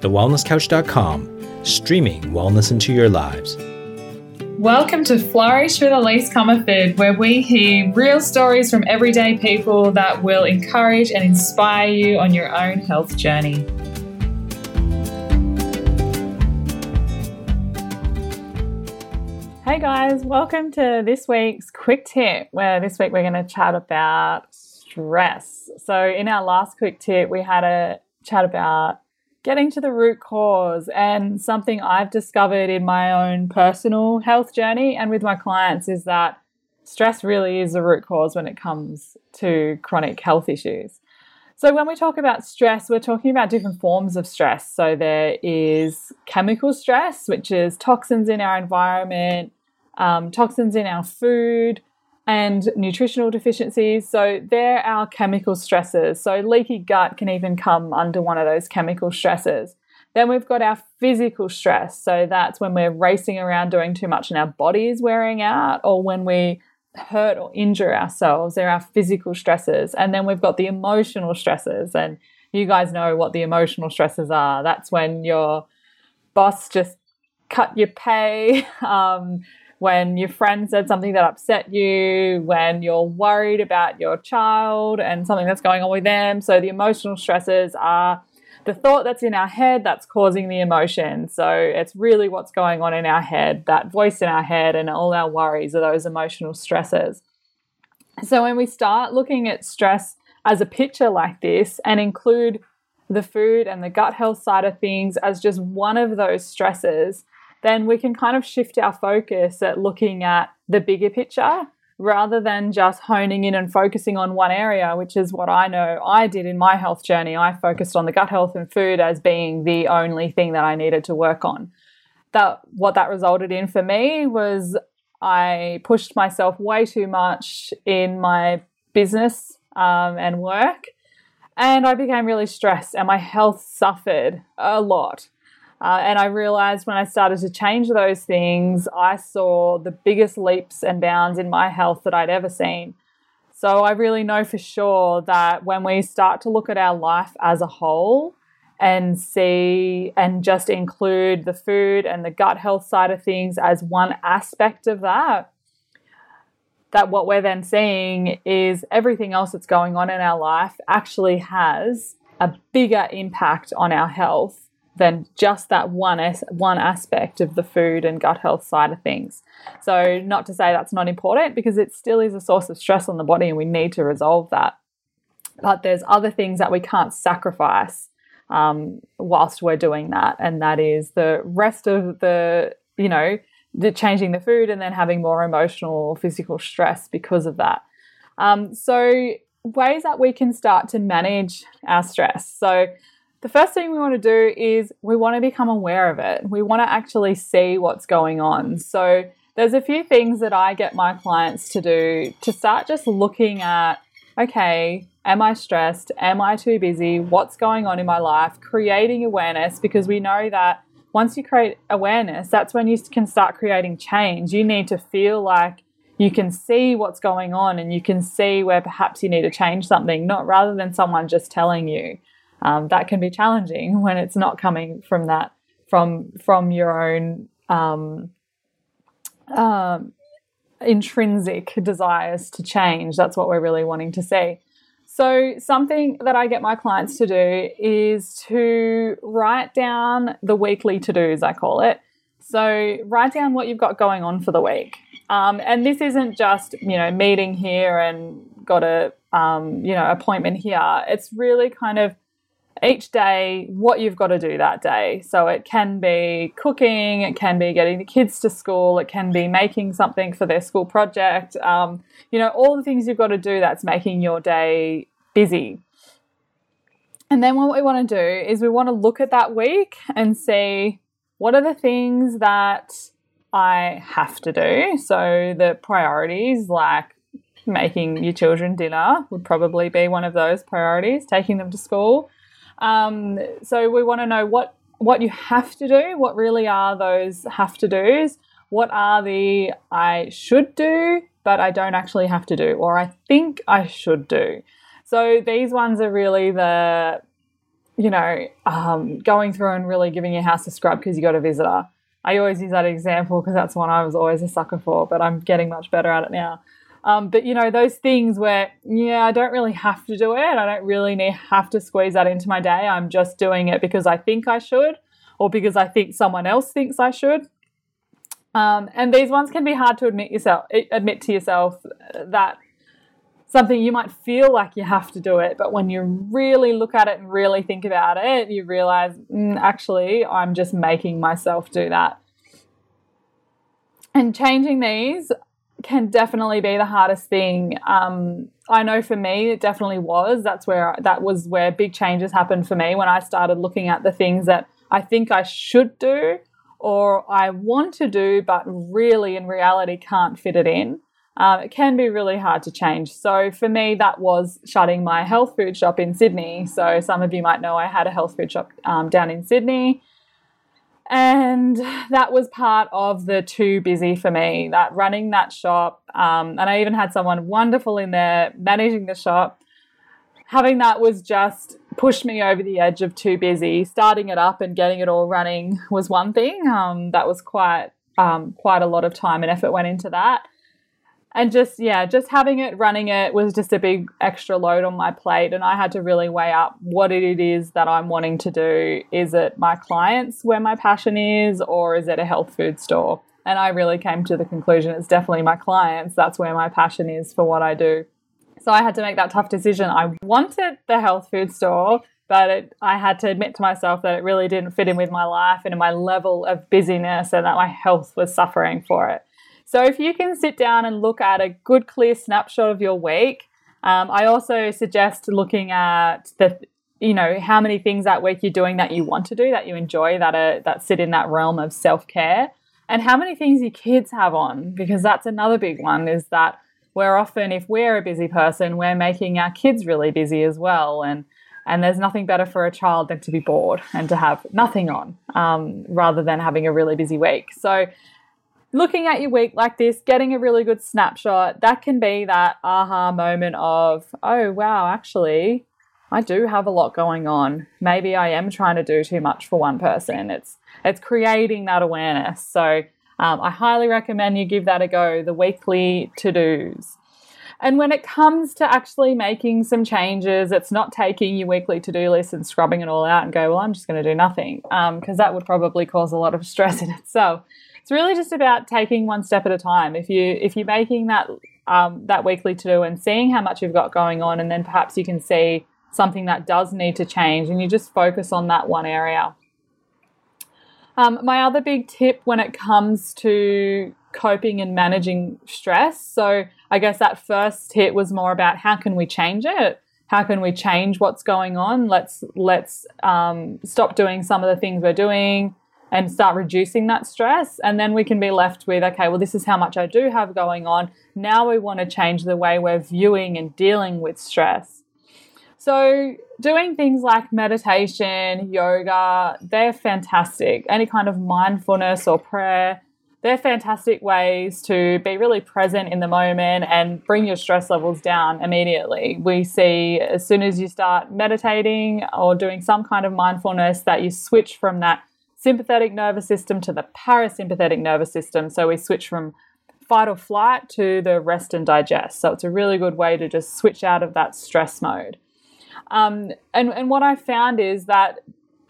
thewellnesscouch.com, streaming wellness into your lives. Welcome to Flourish with Elise Comerford, where we hear real stories from everyday people that will encourage and inspire you on your own health journey. Hey guys, welcome to this week's quick tip, where this week we're going to chat about stress. So, in our last quick tip, we had a chat about getting to the root cause and something I've discovered in my own personal health journey and with my clients is that stress really is the root cause when it comes to chronic health issues. So, when we talk about stress, we're talking about different forms of stress. So, there is chemical stress, which is toxins in our environment, um, toxins in our food, and nutritional deficiencies. So they're our chemical stresses. So leaky gut can even come under one of those chemical stresses. Then we've got our physical stress. So that's when we're racing around doing too much and our body is wearing out, or when we hurt or injure ourselves. They're our physical stresses. And then we've got the emotional stresses. And you guys know what the emotional stresses are. That's when your boss just cut your pay. Um, when your friend said something that upset you, when you're worried about your child and something that's going on with them. So the emotional stresses are the thought that's in our head that's causing the emotion. So it's really what's going on in our head, that voice in our head, and all our worries are those emotional stresses. So when we start looking at stress as a picture like this and include the food and the gut health side of things as just one of those stresses, then we can kind of shift our focus at looking at the bigger picture rather than just honing in and focusing on one area, which is what I know I did in my health journey. I focused on the gut health and food as being the only thing that I needed to work on. That what that resulted in for me was I pushed myself way too much in my business um, and work, and I became really stressed, and my health suffered a lot. Uh, and I realized when I started to change those things, I saw the biggest leaps and bounds in my health that I'd ever seen. So I really know for sure that when we start to look at our life as a whole and see and just include the food and the gut health side of things as one aspect of that, that what we're then seeing is everything else that's going on in our life actually has a bigger impact on our health than just that one as, one aspect of the food and gut health side of things. So, not to say that's not important because it still is a source of stress on the body and we need to resolve that. But there's other things that we can't sacrifice um, whilst we're doing that, and that is the rest of the, you know, the changing the food and then having more emotional or physical stress because of that. Um, so, ways that we can start to manage our stress. So, the first thing we want to do is we want to become aware of it. We want to actually see what's going on. So, there's a few things that I get my clients to do to start just looking at okay, am I stressed? Am I too busy? What's going on in my life? Creating awareness because we know that once you create awareness, that's when you can start creating change. You need to feel like you can see what's going on and you can see where perhaps you need to change something, not rather than someone just telling you um, that can be challenging when it's not coming from that from from your own um, um, intrinsic desires to change. That's what we're really wanting to see. So, something that I get my clients to do is to write down the weekly to dos, I call it. So, write down what you've got going on for the week. Um, and this isn't just, you know, meeting here and got a, um, you know, appointment here. It's really kind of each day what you've got to do that day. So it can be cooking, it can be getting the kids to school, it can be making something for their school project. Um, you know, all the things you've got to do that's making your day busy. And then what we want to do is we want to look at that week and see what are the things that I have to do. So the priorities like making your children dinner would probably be one of those priorities, taking them to school um, so we want to know what what you have to do. What really are those have to dos? What are the I should do, but I don't actually have to do, or I think I should do. So these ones are really the you know, um, going through and really giving your house a scrub because you got a visitor. I always use that example because that's one I was always a sucker for, but I'm getting much better at it now. Um, but you know, those things where, yeah, I don't really have to do it. I don't really need, have to squeeze that into my day. I'm just doing it because I think I should or because I think someone else thinks I should. Um, and these ones can be hard to admit yourself, admit to yourself that something you might feel like you have to do it, but when you really look at it and really think about it, you realize mm, actually I'm just making myself do that. And changing these can definitely be the hardest thing. Um, I know for me, it definitely was. That's where that was where big changes happened for me when I started looking at the things that I think I should do or I want to do, but really in reality can't fit it in. Um, it can be really hard to change. So for me, that was shutting my health food shop in Sydney. So some of you might know I had a health food shop um, down in Sydney. And that was part of the too busy for me, that running that shop. Um, and I even had someone wonderful in there managing the shop. Having that was just pushed me over the edge of too busy. Starting it up and getting it all running was one thing. Um, that was quite um, quite a lot of time and effort went into that and just yeah just having it running it was just a big extra load on my plate and i had to really weigh up what it is that i'm wanting to do. Is it my clients where my passion is or is it a health food store? And i really came to the conclusion it's definitely my clients. That's where my passion is for what i do. So i had to make that tough decision. I wanted the health food store but it, I had to admit to myself that it really didn't fit in with my life and my level of busyness, and that my health was suffering for it. So if you can sit down and look at a good, clear snapshot of your week, um, I also suggest looking at the you know how many things that week you're doing that you want to do that you enjoy that are that sit in that realm of self-care and how many things your kids have on because that's another big one is that we're often if we're a busy person we're making our kids really busy as well and and there's nothing better for a child than to be bored and to have nothing on um, rather than having a really busy week. So looking at your week like this, getting a really good snapshot, that can be that aha moment of, oh, wow, actually, I do have a lot going on. Maybe I am trying to do too much for one person. It's it's creating that awareness. So um, I highly recommend you give that a go. The weekly to dos. And when it comes to actually making some changes, it's not taking your weekly to do list and scrubbing it all out and go, well, I'm just going to do nothing, because um, that would probably cause a lot of stress in itself it's really just about taking one step at a time. If you if you're making that um, that weekly to do and seeing how much you've got going on, and then perhaps you can see something that does need to change, and you just focus on that one area. Um, my other big tip when it comes to coping and managing stress. So I guess that first tip was more about how can we change it. How can we change what's going on? Let's let's um, stop doing some of the things we're doing and start reducing that stress. And then we can be left with, okay, well, this is how much I do have going on. Now we want to change the way we're viewing and dealing with stress. So, doing things like meditation, yoga, they're fantastic. Any kind of mindfulness or prayer, they're fantastic ways to be really present in the moment and bring your stress levels down immediately. We see as soon as you start meditating or doing some kind of mindfulness that you switch from that sympathetic nervous system to the parasympathetic nervous system. So we switch from fight or flight to the rest and digest. So it's a really good way to just switch out of that stress mode. Um, and, and what I found is that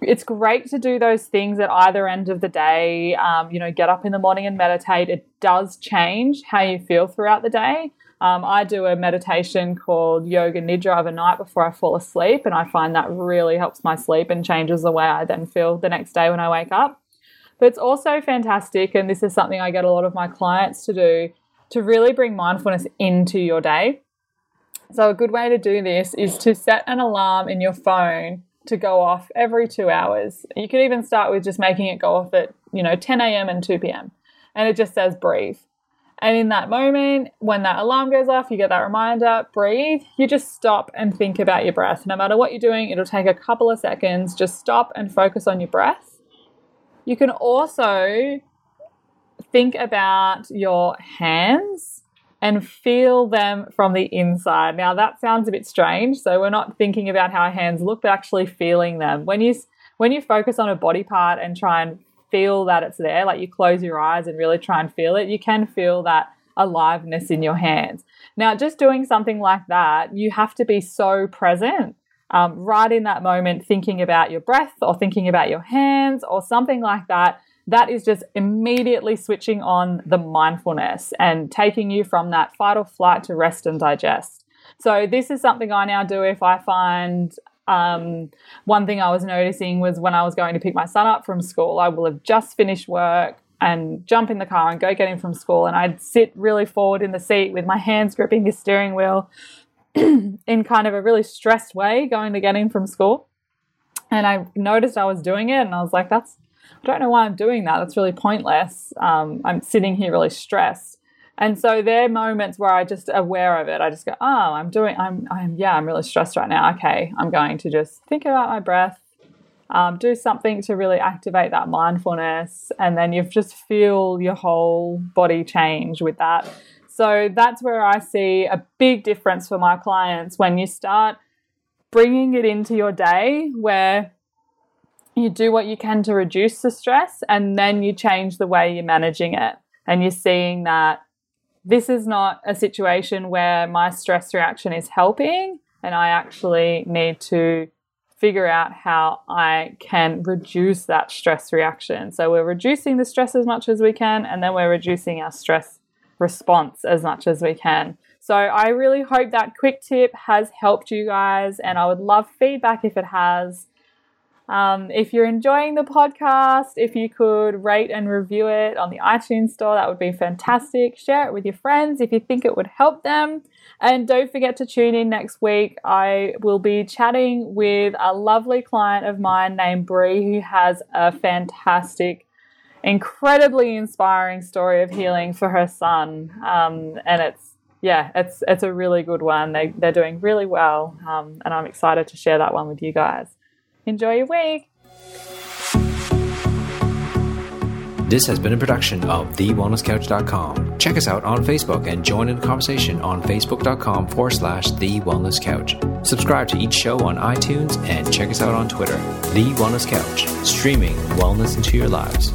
it's great to do those things at either end of the day. Um, you know, get up in the morning and meditate. It does change how you feel throughout the day. Um, I do a meditation called Yoga Nidra overnight before I fall asleep, and I find that really helps my sleep and changes the way I then feel the next day when I wake up. But it's also fantastic, and this is something I get a lot of my clients to do to really bring mindfulness into your day. So, a good way to do this is to set an alarm in your phone to go off every two hours. You could even start with just making it go off at, you know, 10 a.m. and 2 p.m. And it just says breathe. And in that moment, when that alarm goes off, you get that reminder, breathe, you just stop and think about your breath. No matter what you're doing, it'll take a couple of seconds. Just stop and focus on your breath. You can also think about your hands and feel them from the inside. Now that sounds a bit strange. So we're not thinking about how our hands look, but actually feeling them. When you when you focus on a body part and try and feel that it's there, like you close your eyes and really try and feel it, you can feel that aliveness in your hands. Now, just doing something like that, you have to be so present um, right in that moment, thinking about your breath or thinking about your hands or something like that. That is just immediately switching on the mindfulness and taking you from that fight or flight to rest and digest. So, this is something I now do if I find um, one thing I was noticing was when I was going to pick my son up from school, I will have just finished work and jump in the car and go get him from school. And I'd sit really forward in the seat with my hands gripping the steering wheel in kind of a really stressed way going to get him from school. And I noticed I was doing it and I was like, that's, I don't know why I'm doing that. That's really pointless. Um, I'm sitting here really stressed. And so there are moments where I just aware of it. I just go, oh, I'm doing, I'm, I'm, yeah, I'm really stressed right now. Okay, I'm going to just think about my breath, um, do something to really activate that mindfulness, and then you just feel your whole body change with that. So that's where I see a big difference for my clients when you start bringing it into your day where you do what you can to reduce the stress and then you change the way you're managing it. And you're seeing that this is not a situation where my stress reaction is helping and I actually need to figure out how I can reduce that stress reaction. So we're reducing the stress as much as we can, and then we're reducing our stress response as much as we can. So I really hope that quick tip has helped you guys, and I would love feedback if it has. Um, if you're enjoying the podcast, if you could rate and review it on the iTunes store, that would be fantastic. Share it with your friends if you think it would help them. And don't forget to tune in next week. I will be chatting with a lovely client of mine named Bree who has a fantastic, incredibly inspiring story of healing for her son. Um, and it's yeah, it's it's a really good one. They they're doing really well, um, and I'm excited to share that one with you guys. Enjoy your week. This has been a production of TheWellnessCouch.com. Check us out on Facebook and join in the conversation on Facebook.com forward slash The Wellness Couch. Subscribe to each show on iTunes and check us out on Twitter. The Wellness Couch, streaming wellness into your lives.